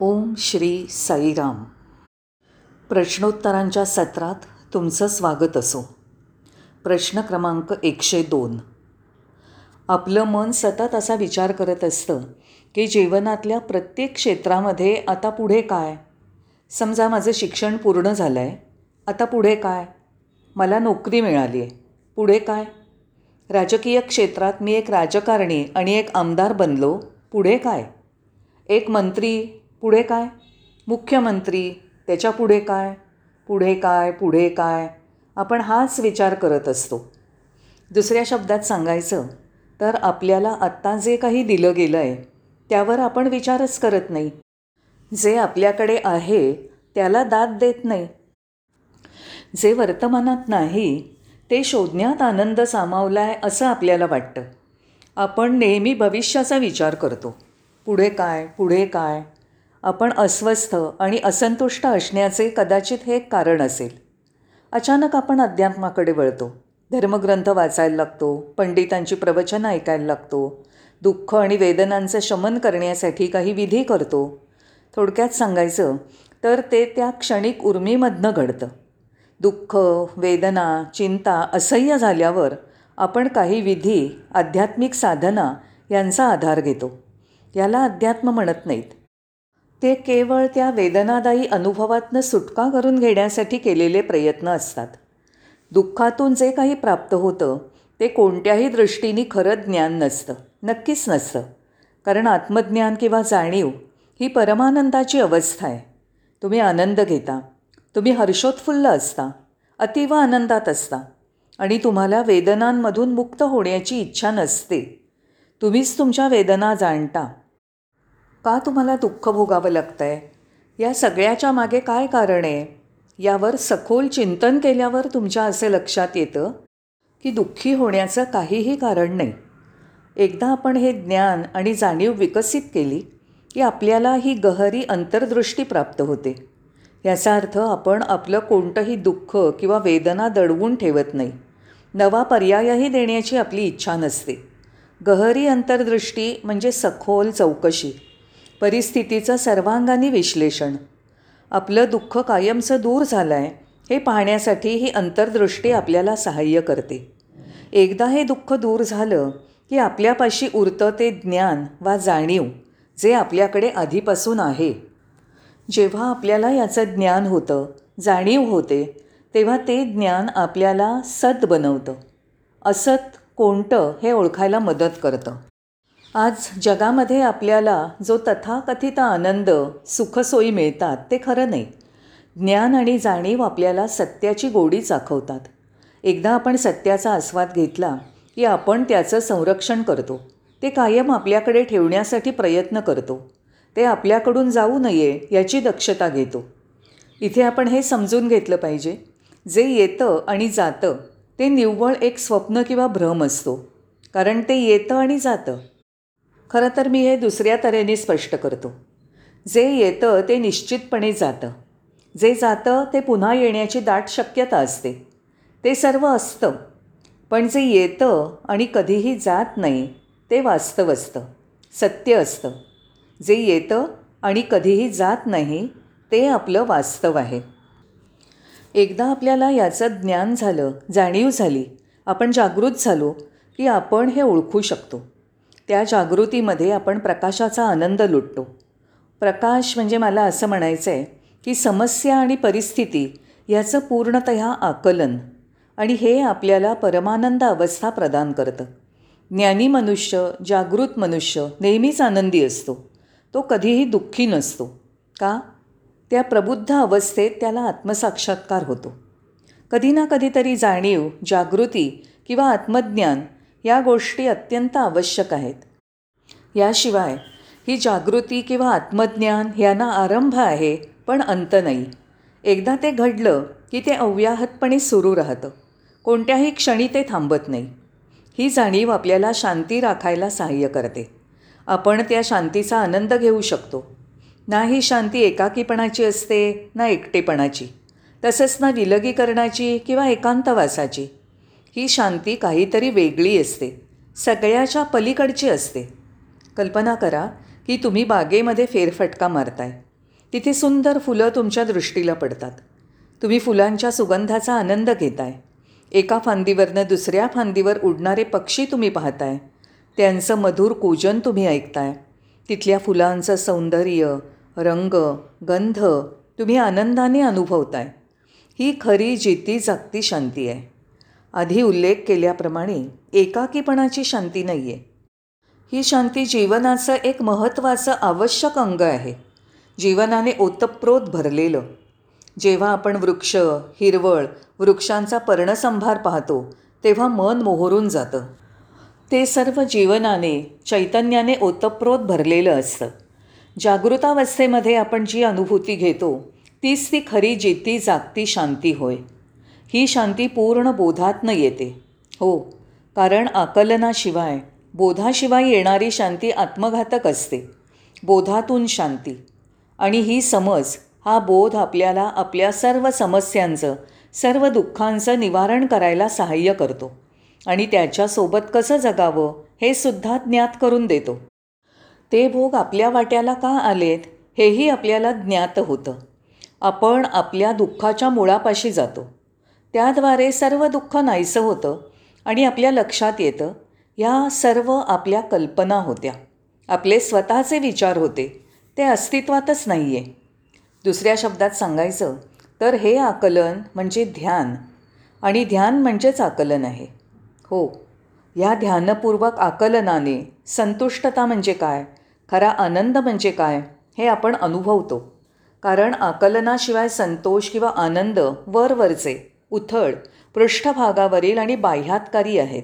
ओम श्री साईराम. प्रश्नोत्तरांच्या सत्रात तुमचं स्वागत असो. प्रश्न क्रमांक एकशे दोन. आपलं मन सतत असा विचार करत असतं की जीवनातल्या प्रत्येक क्षेत्रामध्ये आता पुढे काय? समजा माझं शिक्षण पूर्ण झालं आहे आता पुढे काय? मला नोकरी मिळाली आहे पुढे काय? राजकीय क्षेत्रात मी एक राजकारणी आणि एक आमदार बनलो पुढे काय? एक मंत्री पुढे काय? मुख्यमंत्री त्याच्या पुढे काय? पुढे काय? पुढे काय? आपण हाच विचार करत असतो. दुसऱ्या शब्दात सांगायचं तर आपल्याला आत्ता जे काही दिलं गेलं आहे त्यावर आपण विचारच करत नाही. जे आपल्याकडे आहे त्याला दाद देत नाही. जे वर्तमानात नाही ते शोधण्यात आनंद सामावला आहे असं आपल्याला वाटतं. आपण नेहमी भविष्याचा विचार करतो. पुढे काय? पुढे काय? आपण अस्वस्थ आणि असंतुष्ट असण्याचे कदाचित हे एक कारण असेल. अचानक आपण अध्यात्माकडे वळतो. धर्मग्रंथ वाचायला लागतो पंडितांची प्रवचनं ऐकायला लागतो दुःख आणि वेदनांचं शमन करण्यासाठी काही विधी करतो. थोडक्यात सांगायचं तर ते त्या क्षणिक उर्मीमधनं घडतं. दुःख वेदना चिंता असह्य झाल्यावर आपण काही विधी आध्यात्मिक साधना यांचा आधार घेतो. याला अध्यात्म म्हणत नाहीत. ते केवळ त्या वेदनादायी अनुभवातनं सुटका करून घेण्यासाठी केलेले प्रयत्न असतात. दुःखातून जे काही प्राप्त होतं ते कोणत्याही दृष्टीने खरं ज्ञान नसतं नक्कीच नसतं. कारण आत्मज्ञान किंवा जाणीव ही परमानंदाची अवस्था आहे. तुम्ही आनंद घेता तुम्ही हर्षोत्फुल्ल असता अतिव आनंदात असता आणि तुम्हाला वेदनांमधून मुक्त होण्याची इच्छा नसते. तुम्हीच तुमच्या वेदना जाणता का तुम्हाला दुःख भोगावं लागतं आहे या सगळ्याच्या मागे काय कारण आहे? यावर सखोल चिंतन केल्यावर तुमच्या असे लक्षात येतं की दुःखी होण्याचं काहीही कारण नाही. एकदा आपण हे ज्ञान आणि जाणीव विकसित केली की आपल्याला ही गहरी अंतर्दृष्टी प्राप्त होते. याचा अर्थ आपण आपलं कोणतंही दुःख किंवा वेदना दडवून ठेवत नाही. नवा पर्यायही देण्याची आपली इच्छा नसते. गहरी अंतर्दृष्टी म्हणजे सखोल चौकशी. परिस्थितीचं सर्वांगाने विश्लेषण. आपलं दुःख कायमचं दूर झालं आहे हे पाहण्यासाठी ही अंतर्दृष्टी आपल्याला सहाय्य करते. एकदा हे दुःख दूर झालं की आपल्यापाशी उरतं ते ज्ञान वा जाणीव जे आपल्याकडे आधीपासून आहे. जेव्हा आपल्याला याचं ज्ञान होतं जाणीव होते तेव्हा ते ज्ञान आपल्याला सत बनवतं. असत कोणतं हे ओळखायला मदत करतं. आज जगामध्ये आपल्याला जो तथाकथित आनंद सुखसोयी मिळतात ते खरं नाही. ज्ञान आणि जाणीव आपल्याला सत्याची गोडी चाखवतात. एकदा आपण सत्याचा आस्वाद घेतला की आपण त्याचं संरक्षण करतो. ते कायम आपल्याकडे ठेवण्यासाठी प्रयत्न करतो. ते आपल्याकडून जाऊ नये याची दक्षता घेतो. इथे आपण हे समजून घेतलं पाहिजे. जे येतं आणि जातं ते निव्वळ एक स्वप्न किंवा भ्रम असतो. कारण ते येतं आणि जातं. खरं तर मी हे दुसऱ्या तऱ्हेने स्पष्ट करतो. जे येतं ते निश्चितपणे जातं. जे जातं ते पुन्हा येण्याची दाट शक्यता असते. ते सर्व असतं. पण जे येतं आणि कधीही जात नाही ते वास्तव असतं. सत्य असतं. जे येतं आणि कधीही जात नाही ते आपलं वास्तव आहे. एकदा आपल्याला याचं ज्ञान झालं जाणीव झाली आपण जागृत झालो की आपण हे ओळखू शकतो. त्या जागृतीमध्ये आपण प्रकाशाचा आनंद लुटतो. प्रकाश म्हणजे मला असं म्हणायचं आहे की समस्या आणि परिस्थिती याचं पूर्णतः आकलन आणि हे आपल्याला परमानंद अवस्था प्रदान करतं. ज्ञानी मनुष्य जागृत मनुष्य नेहमीच आनंदी असतो. तो कधीही दुःखी नसतो. का? त्या प्रबुद्ध अवस्थेत त्याला आत्मसाक्षात्कार होतो. कधी ना कधीतरी जाणीव जागृती किंवा आत्मज्ञान या गोष्टी अत्यंत आवश्यक आहेत. याशिवाय ही जागृती किंवा आत्मज्ञान यांना आरंभ आहे पण अंत नाही. एकदा ते घडलं की ते अव्याहतपणे सुरू राहतं. कोणत्याही क्षणी ते थांबत नाही. ही जाणीव आपल्याला शांती राखायला सहाय्य करते. आपण त्या शांतीचा आनंद घेऊ शकतो. ना ही शांती एकाकीपणाची असते ना एकटेपणाची. तसंच ना विलगीकरणाची किंवा एकांतवासाची. ही शांती काहीतरी वेगळी असते. सगळ्याच्या पलीकडची असते. कल्पना करा की तुम्ही बागेमध्ये फेरफटका मारताय. तिथे सुंदर फुलं तुमच्या दृष्टीला पडतात. तुम्ही फुलांच्या सुगंधाचा आनंद घेताय. एका फांदीवरनं दुसऱ्या फांदीवर उडणारे पक्षी तुम्ही पाहताय. त्यांचं मधुर कूजन तुम्ही ऐकताय. तिथल्या फुलांचं सौंदर्य रंग गंध तुम्ही आनंदाने अनुभवताय. ही खरी जिती जागती शांती आहे. आधी उल्लेख केल्याप्रमाणे एकाकीपणाची शांती नाही आहे ही शांती जीवनाचं एक महत्त्वाचं आवश्यक अंग आहे. जीवनाने ओतप्रोत भरलेलं. जेव्हा आपण वृक्ष हिरवळ वृक्षांचा पर्णसंभार पाहतो तेव्हा मन मोहरून जातं. ते सर्व जीवनाने चैतन्याने ओतप्रोत भरलेलं असतं. जागृतावस्थेमध्ये आपण जी अनुभूती घेतो तीच ती खरी जिती जागती शांती होय. ही शांती पूर्ण बोधातनं येते. हो कारण आकलनाशिवाय बोधाशिवाय येणारी शांती आत्मघातक असते. बोधातून शांती. आणि ही समज हा बोध आपल्याला आपल्या सर्व समस्यांचं सर्व दुःखांचं निवारण करायला सहाय्य करतो. आणि त्याच्यासोबत कसं जगावं हे सुद्धा ज्ञात करून देतो. ते भोग आपल्या वाट्याला का आलेत हेही आपल्याला ज्ञात होतं. आपण आपल्या दुःखाच्या मुळापाशी जातो. त्याद्वारे सर्व दुःख नाहीसं होतं आणि आपल्या लक्षात येतं या सर्व आपल्या कल्पना होत्या. आपले स्वतःचे विचार होते. ते अस्तित्वातच नाही आहे दुसऱ्या शब्दात सांगायचं तर हे आकलन म्हणजे ध्यान आणि ध्यान म्हणजेच आकलन आहे. हो ह्या ध्यानपूर्वक आकलनाने संतुष्टता म्हणजे काय खरा आनंद म्हणजे काय हे आपण अनुभवतो. कारण आकलनाशिवाय संतोष किंवा आनंद वरवरचे उथळ पृष्ठभागावरील आणि बाह्यातकारी आहेत.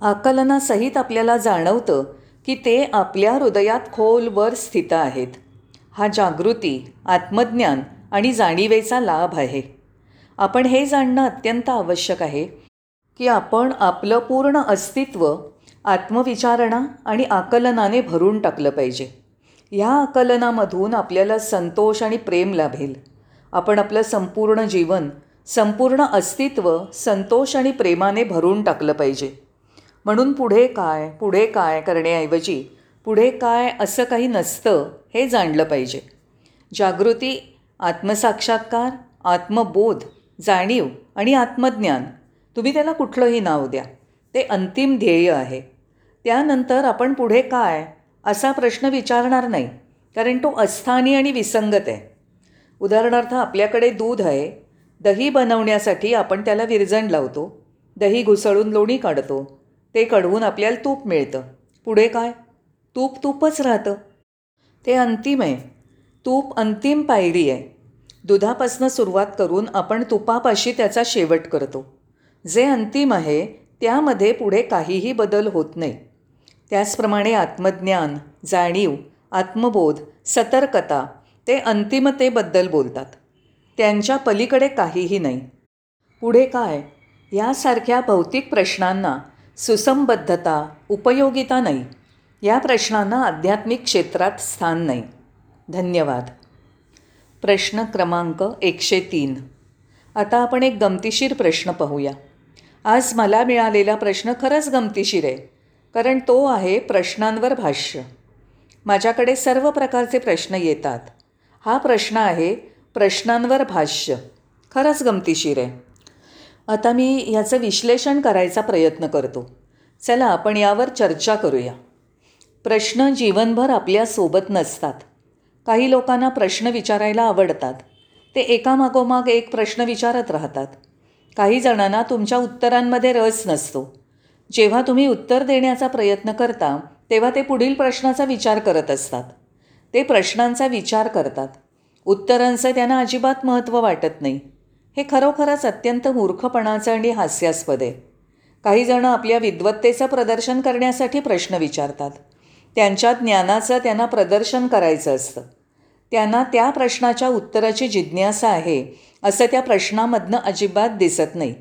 आकलनासहित आपल्याला जाणवतं की ते आपल्या हृदयात खोलवर स्थित आहेत. हा जागृती आत्मज्ञान आणि जाणीवेचा लाभ आहे. आपण हे जाणणं अत्यंत आवश्यक आहे की आपण आपलं पूर्ण अस्तित्व आत्मविचारणा आणि आकलनाने भरून टाकलं पाहिजे. ह्या आकलनामधून आपल्याला संतोष आणि प्रेम लाभेल. आपण आपलं संपूर्ण जीवन संपूर्ण अस्तित्व संतोष आणि प्रेमाने भरून टाकलं पाहिजे. म्हणून पुढे काय पुढे काय करण्याऐवजी पुढे काय असं काही नसतं हे जाणलं पाहिजे. जागृती आत्मसाक्षात्कार आत्मबोध जाणीव आणि आत्मज्ञान तुम्ही त्याला कुठलंही नाव द्या ते अंतिम ध्येय आहे. त्यानंतर आपण पुढे काय असा प्रश्न विचारणार नाही कारण तो अस्थानी आणि विसंगत आहे. उदाहरणार्थ आपल्याकडे दूध आहे दही बनवण्यासाठी आपण त्याला विरजण लावतो. दही घुसळून लोणी काढतो. ते कढवून आपल्याला तूप मिळतं. पुढे काय? तूप तूपच राहतं. ते अंतिम आहे. तूप अंतिम पायरी आहे. दुधापासनं सुरुवात करून आपण तुपापाशी त्याचा शेवट करतो. जे अंतिम आहे त्यामध्ये पुढे काहीही बदल होत नाही. त्याचप्रमाणे आत्मज्ञान जाणीव आत्मबोध सतर्कता ते अंतिमतेबद्दल बोलतात. त्यांच्या पलीकडे काहीही नाही. पुढे काय? यासारख्या भौतिक प्रश्नांना सुसंबद्धता उपयोगिता नाही. या प्रश्नांना आध्यात्मिक क्षेत्रात स्थान नाही. धन्यवाद. प्रश्न क्रमांक एकशे तीन. आता आपण एक गमतीशीर प्रश्न पाहूया. आज मला मिळालेला प्रश्न खरंच गमतीशीर आहे कारण तो आहे प्रश्नांवर भाष्य. माझ्याकडे सर्व प्रकारचे प्रश्न येतात. हा प्रश्न आहे प्रश्नांवर भाष्य. खरंच गमतीशीर आहे. आता मी ह्याचं विश्लेषण करायचा प्रयत्न करतो. चला आपण यावर चर्चा करूया. प्रश्न जीवनभर आपल्यासोबत नसतात. काही लोकांना प्रश्न विचारायला आवडतात. ते एकामागोमाग एक प्रश्न विचारत राहतात. काही जणांना तुमच्या उत्तरांमध्ये रस नसतो. जेव्हा तुम्ही उत्तर देण्याचा प्रयत्न करता तेव्हा ते पुढील प्रश्नाचा विचार करत असतात. ते प्रश्नांचा विचार करतात. उत्तरांचं त्यांना अजिबात महत्त्व वाटत नाही. हे खरोखरच अत्यंत मूर्खपणाचं आणि हास्यास्पद आहे. काही जणं आपल्या विद्वत्तेचं प्रदर्शन करण्यासाठी प्रश्न विचारतात. त्यांच्या ज्ञानाचं त्यांना प्रदर्शन करायचं असतं. त्यांना त्या प्रश्नाच्या उत्तराची जिज्ञासा आहे असं त्या प्रश्नामधनं अजिबात दिसत नाही.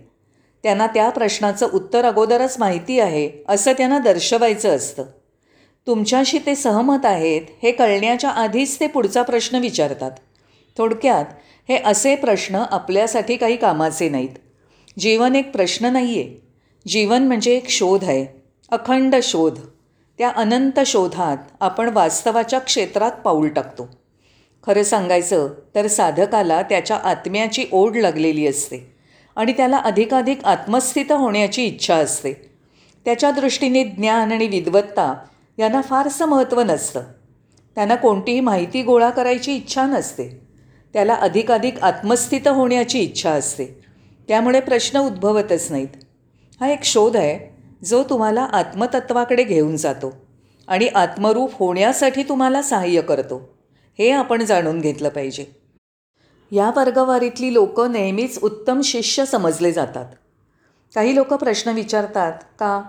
त्यांना त्या प्रश्नाचं उत्तर अगोदरच माहिती आहे असं त्यांना दर्शवायचं असतं. तुमच्याशी ते सहमत आहेत हे कळण्याच्या आधीच ते पुढचा प्रश्न विचारतात. थोडक्यात हे असे प्रश्न आपल्यासाठी काही कामाचे नाहीत. जीवन एक प्रश्न नाही आहे जीवन म्हणजे एक शोध आहे. अखंड शोध. त्या अनंत शोधात आपण वास्तवाच्या क्षेत्रात पाऊल टाकतो. खरं सांगायचं तर साधकाला त्याच्या आत्म्याची ओढ लागलेली असते आणि त्याला अधिकाधिक आत्मस्थित होण्याची इच्छा असते. त्याच्या दृष्टीने ज्ञान आणि विद्वत्ता यांना फारसं महत्त्व नसतं. त्यांना कोणतीही माहिती गोळा करायची इच्छा नसते. त्याला अधिकाधिक आत्मस्थित होण्याची इच्छा असते. त्यामुळे प्रश्न उद्भवतच नाहीत. हा एक शोध आहे जो तुम्हाला आत्मतत्वाकडे घेऊन जातो आणि आत्मरूप होण्यासाठी तुम्हाला सहाय्य करतो. हे आपण जाणून घेतलं पाहिजे. या वर्गवारीतली लोकं नेहमीच उत्तम शिष्य समजले जातात. काही लोक प्रश्न विचारतात का?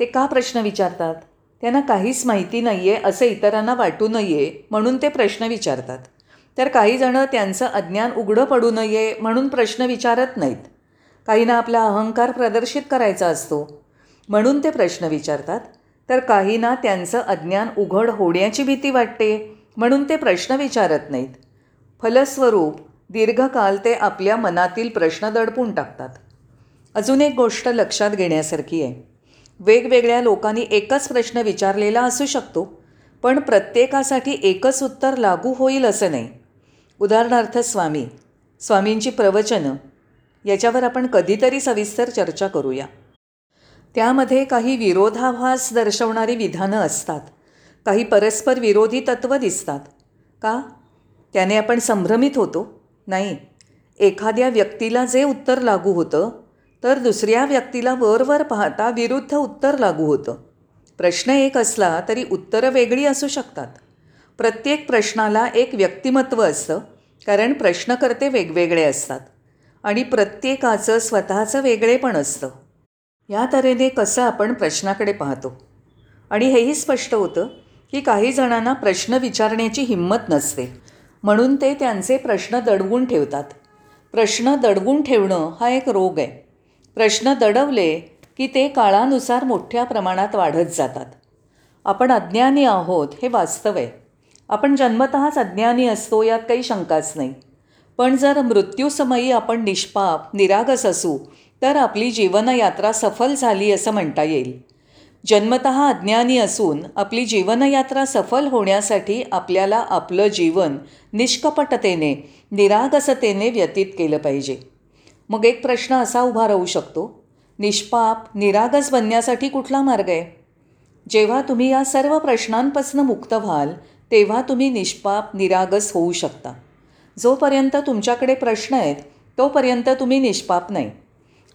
ते का प्रश्न विचारतात? त्यांना काहीच माहिती नाही आहे असं इतरांना वाटू नये म्हणून ते प्रश्न विचारतात. तर काही जणं त्यांचं अज्ञान उघडं पडू नये म्हणून प्रश्न विचारत नाहीत. काहींना आपला अहंकार प्रदर्शित करायचा असतो म्हणून ते प्रश्न विचारतात. तर काहींना त्यांचं अज्ञान उघड होण्याची भीती वाटते म्हणून ते प्रश्न विचारत नाहीत. फलस्वरूप दीर्घकाल ते आपल्या मनातील प्रश्न दडपून टाकतात. अजून एक गोष्ट लक्षात घेण्यासारखी आहे. वेगवेगळ्या लोकांनी एकच प्रश्न विचारलेला असू शकतो पण प्रत्येकासाठी एकच उत्तर लागू होईल असं नाही. उदाहरणार्थ स्वामी स्वामींची प्रवचनं याच्यावर आपण कधीतरी सविस्तर चर्चा करूया. त्यामध्ये काही विरोधाभास दर्शवणारी विधानं असतात. काही परस्पर विरोधी तत्त्व दिसतात. का? त्याने आपण संभ्रमित होतो? नाही. एखाद्या व्यक्तीला जे उत्तर लागू होतं तर दुसऱ्या व्यक्तीला वरवर पाहता विरुद्ध उत्तर लागू होतं. प्रश्न एक असला तरी उत्तरं वेगळी असू शकतात. प्रत्येक प्रश्नाला एक व्यक्तिमत्व असतं. कारण प्रश्नकर्ते वेगवेगळे असतात आणि प्रत्येकाचं स्वतःचं वेगळेपण असतं. या तऱ्हेने कसं आपण प्रश्नाकडे पाहतो? आणि हेही स्पष्ट होतं की काही जणांना प्रश्न विचारण्याची हिंमत नसते. म्हणून ते त्यांचे प्रश्न दडवून ठेवतात. प्रश्न दडवून ठेवणं हा एक रोग आहे. प्रश्न दडवले की ते काळानुसार मोठ्या प्रमाणात वाढत जातात. आपण अज्ञानी आहोत हे वास्तव आहे. आपण जन्मतःच अज्ञानी असतो यात काही शंकाच नाही. पण जर मृत्यूसमयी आपण निष्पाप निरागस असू तर आपली जीवनयात्रा सफल झाली असं म्हणता येईल. जन्मत अज्ञानी असून आपली जीवनयात्रा सफल होण्यासाठी आपल्याला आपलं जीवन निष्कपटतेने निरागसतेने व्यतीत केलं पाहिजे. मग एक प्रश्न असा उभा राहू शकतो निष्पाप निरागस बनण्यासाठी कुठला मार्ग आहे? जेव्हा तुम्ही या सर्व प्रश्नांपासून मुक्त व्हाल तेव्हा तुम्ही निष्पाप निरागस होऊ शकता. जोपर्यंत तुमच्याकडे प्रश्न आहेत तोपर्यंत तुम्ही निष्पाप नाही.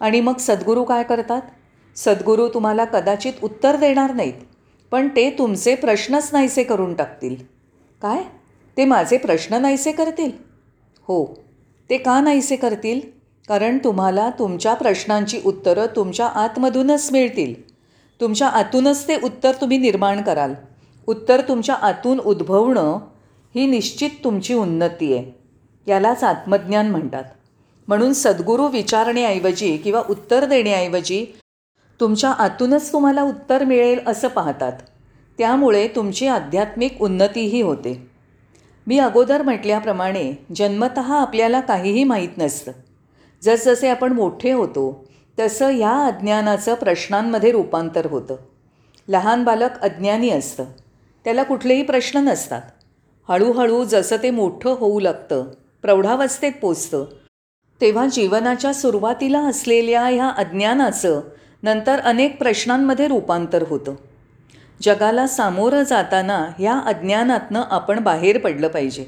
आणि मग सद्गुरू काय करतात? सद्गुरू तुम्हाला कदाचित उत्तर देणार नाहीत पण ते तुमचे प्रश्नच नाहीसे करून टाकतील. काय? ते माझे प्रश्न नाहीसे करतील? हो. ते का नाहीसे करतील? कारण तुम्हाला तुमच्या प्रश्नांची उत्तरं तुमच्या आतमधूनच मिळतील. तुमच्या आतूनच ते उत्तर तुम्ही निर्माण कराल. उत्तर तुमच्या आतून उद्भवणं ही निश्चित तुमची उन्नती आहे. यालाच आत्मज्ञान म्हणतात. म्हणून सद्गुरू विचारण्याऐवजी किंवा उत्तर देण्याऐवजी तुमच्या आतूनच तुम्हाला उत्तर मिळेल असं पाहतात. त्यामुळे तुमची आध्यात्मिक उन्नतीही होते. मी अगोदर म्हटल्याप्रमाणे जन्मत आपल्याला काहीही माहीत नसतं. जसजसे आपण मोठे होतो तसं ह्या अज्ञानाचं प्रश्नांमध्ये रूपांतर होतं. लहान बालक अज्ञानी असतं. त्याला कुठलेही प्रश्न नसतात. हळूहळू जसं ते मोठं होऊ लागतं प्रौढावस्थेत पोचतं तेव्हा जीवनाच्या सुरुवातीला असलेल्या ह्या अज्ञानाचं नंतर अनेक प्रश्नांमध्ये रूपांतर होतं. जगाला सामोरं जाताना ह्या अज्ञानातनं आपण बाहेर पडलं पाहिजे.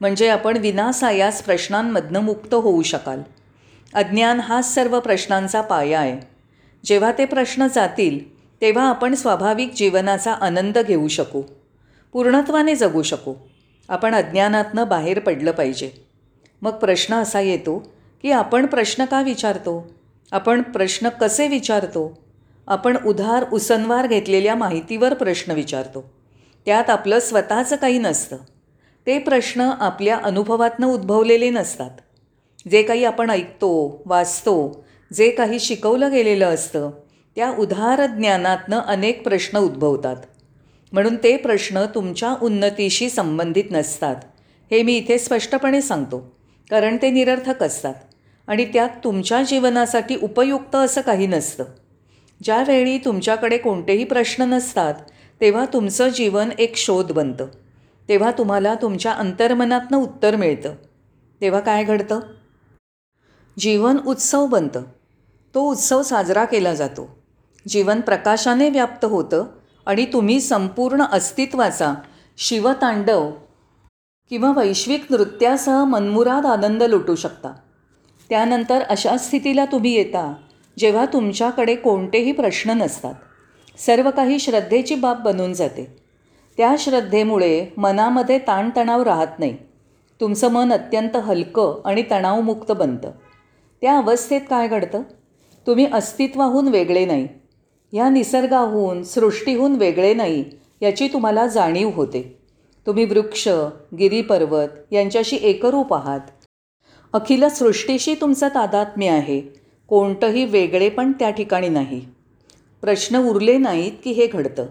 म्हणजे आपण विनासायास प्रश्नांमधनं मुक्त होऊ शकाल. अज्ञान हाच सर्व प्रश्नांचा पाया आहे. जेव्हा ते प्रश्न जातील तेव्हा आपण स्वाभाविक जीवनाचा आनंद घेऊ शकू. पूर्णत्वाने जगू शकू. आपण अज्ञानातनं बाहेर पडलं पाहिजे. मग प्रश्न असा येतो की आपण प्रश्न का विचारतो? आपण प्रश्न कसे विचारतो? आपण उधार उसनवार घेतलेल्या माहितीवर प्रश्न विचारतो. त्यात आपलं स्वतःचं काही नसतं. ते प्रश्न आपल्या अनुभवातनं उद्भवलेले नसतात. जे काही आपण ऐकतो वाचतो जे काही शिकवलं गेलेलं असतं त्या उधार ज्ञानातनं अनेक प्रश्न उद्भवतात. म्हणून ते प्रश्न तुमच्या उन्नतीशी संबंधित नसतात. हे मी इथे स्पष्टपणे सांगतो कारण ते निरर्थक असतात आणि त्यात तुमच्या जीवनासाठी उपयुक्त असं काही नसतं. ज्यावेळी तुमच्याकडे कोणतेही प्रश्न नसतात तेव्हा तुमचं जीवन एक शोध बनतं. तेव्हा तुम्हाला तुमच्या अंतर्मनातनं उत्तर मिळतं. तेव्हा काय घडतं? जीवन उत्सव बनतं. तो उत्सव साजरा केला जातो. जीवन प्रकाशाने व्याप्त होतं आणि तुम्ही संपूर्ण अस्तित्वाचा शिवतांडव किंवा वैश्विक नृत्यासह मनमुराद आनंद लुटू शकता. त्यानंतर अशा स्थितीला तुम्ही येता जेव्हा तुमच्याकडे कोणतेही प्रश्न नसतात. सर्व काही श्रद्धेची बाब बनून जाते. त्या श्रद्धेमुळे मनामध्ये ताणतणाव राहत नाही. तुमचं मन अत्यंत हलकं आणि तणावमुक्त बनतं. त्या अवस्थेत काय घडतं? तुम्ही अस्तित्वाहून वेगळे नाही. ह्या निसर्गाहून सृष्टीहून वेगळे नाही याची तुम्हाला जाणीव होते. तुम्ही वृक्ष गिरीपर्वत यांच्याशी एकरूप आहात. अखिल सृष्टीशी तुमचं तादात्म्य आहे. कोणतंही वेगळे पण त्या ठिकाणी नाही. प्रश्न उरले नाहीत की हे घडतं.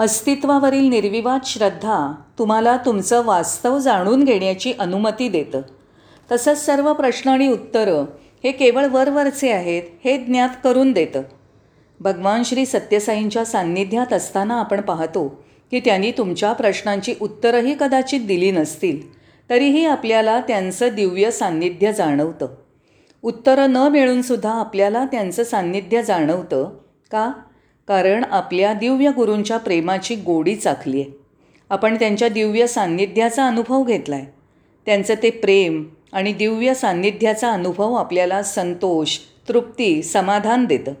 अस्तित्वावरील निर्विवाद श्रद्धा तुम्हाला तुमचं वास्तव जाणून घेण्याची अनुमती देतं. तसंच सर्व प्रश्न आणि उत्तरं हे केवळ वरवरचे आहेत हे ज्ञात करून देतं. भगवान श्री सत्यसाईंच्या सान्निध्यात असताना आपण पाहतो की त्यांनी तुमच्या प्रश्नांची उत्तरंही कदाचित दिली नसतील तरीही आपल्याला त्यांचं दिव्य सान्निध्य जाणवतं. उत्तरं न मिळूनसुद्धा आपल्याला त्यांचं सान्निध्य जाणवतं का? कारण आपल्या दिव्य गुरूंच्या प्रेमाची गोडी चाखली आहे आपण त्यांच्या दिव्य सान्निध्याचा अनुभव घेतला आहे त्यांचं ते प्रेम आणि दिव्य सान्निध्याचा अनुभव आपल्याला संतोष तृप्ती समाधान देतं.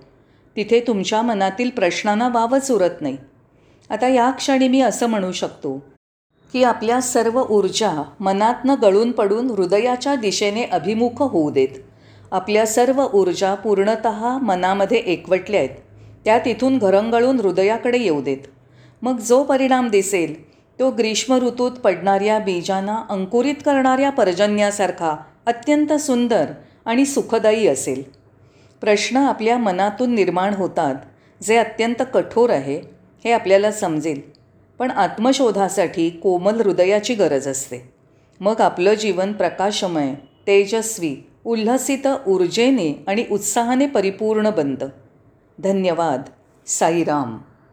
तिथे तुमच्या मनातील प्रश्नांना वावच उरत नाही. आता या क्षणी मी असं म्हणू शकतो की आपल्या सर्व ऊर्जा मनातनं गळून पडून हृदयाच्या दिशेने अभिमुख होऊ देत. आपल्या सर्व ऊर्जा पूर्णत मनामध्ये एकवटल्या आहेत. त्या तिथून घरंगळून हृदयाकडे येऊ देत. मग जो परिणाम दिसेल तो ग्रीष्म ऋतूत पडणाऱ्या बीजांना अंकुरित करणाऱ्या पर्जन्यासारखा अत्यंत सुंदर आणि सुखदायी असेल. प्रश्न आपल्या मनातून निर्माण होतात जे अत्यंत कठोर आहे हे आपल्याला समजेल. पण आत्मशोधासाठी कोमल हृदयाची गरज असते. मग आपलं जीवन प्रकाशमय तेजस्वी उल्हसित ऊर्जेने आणि उत्साहाने परिपूर्ण बनतं. धन्यवाद. साईराम.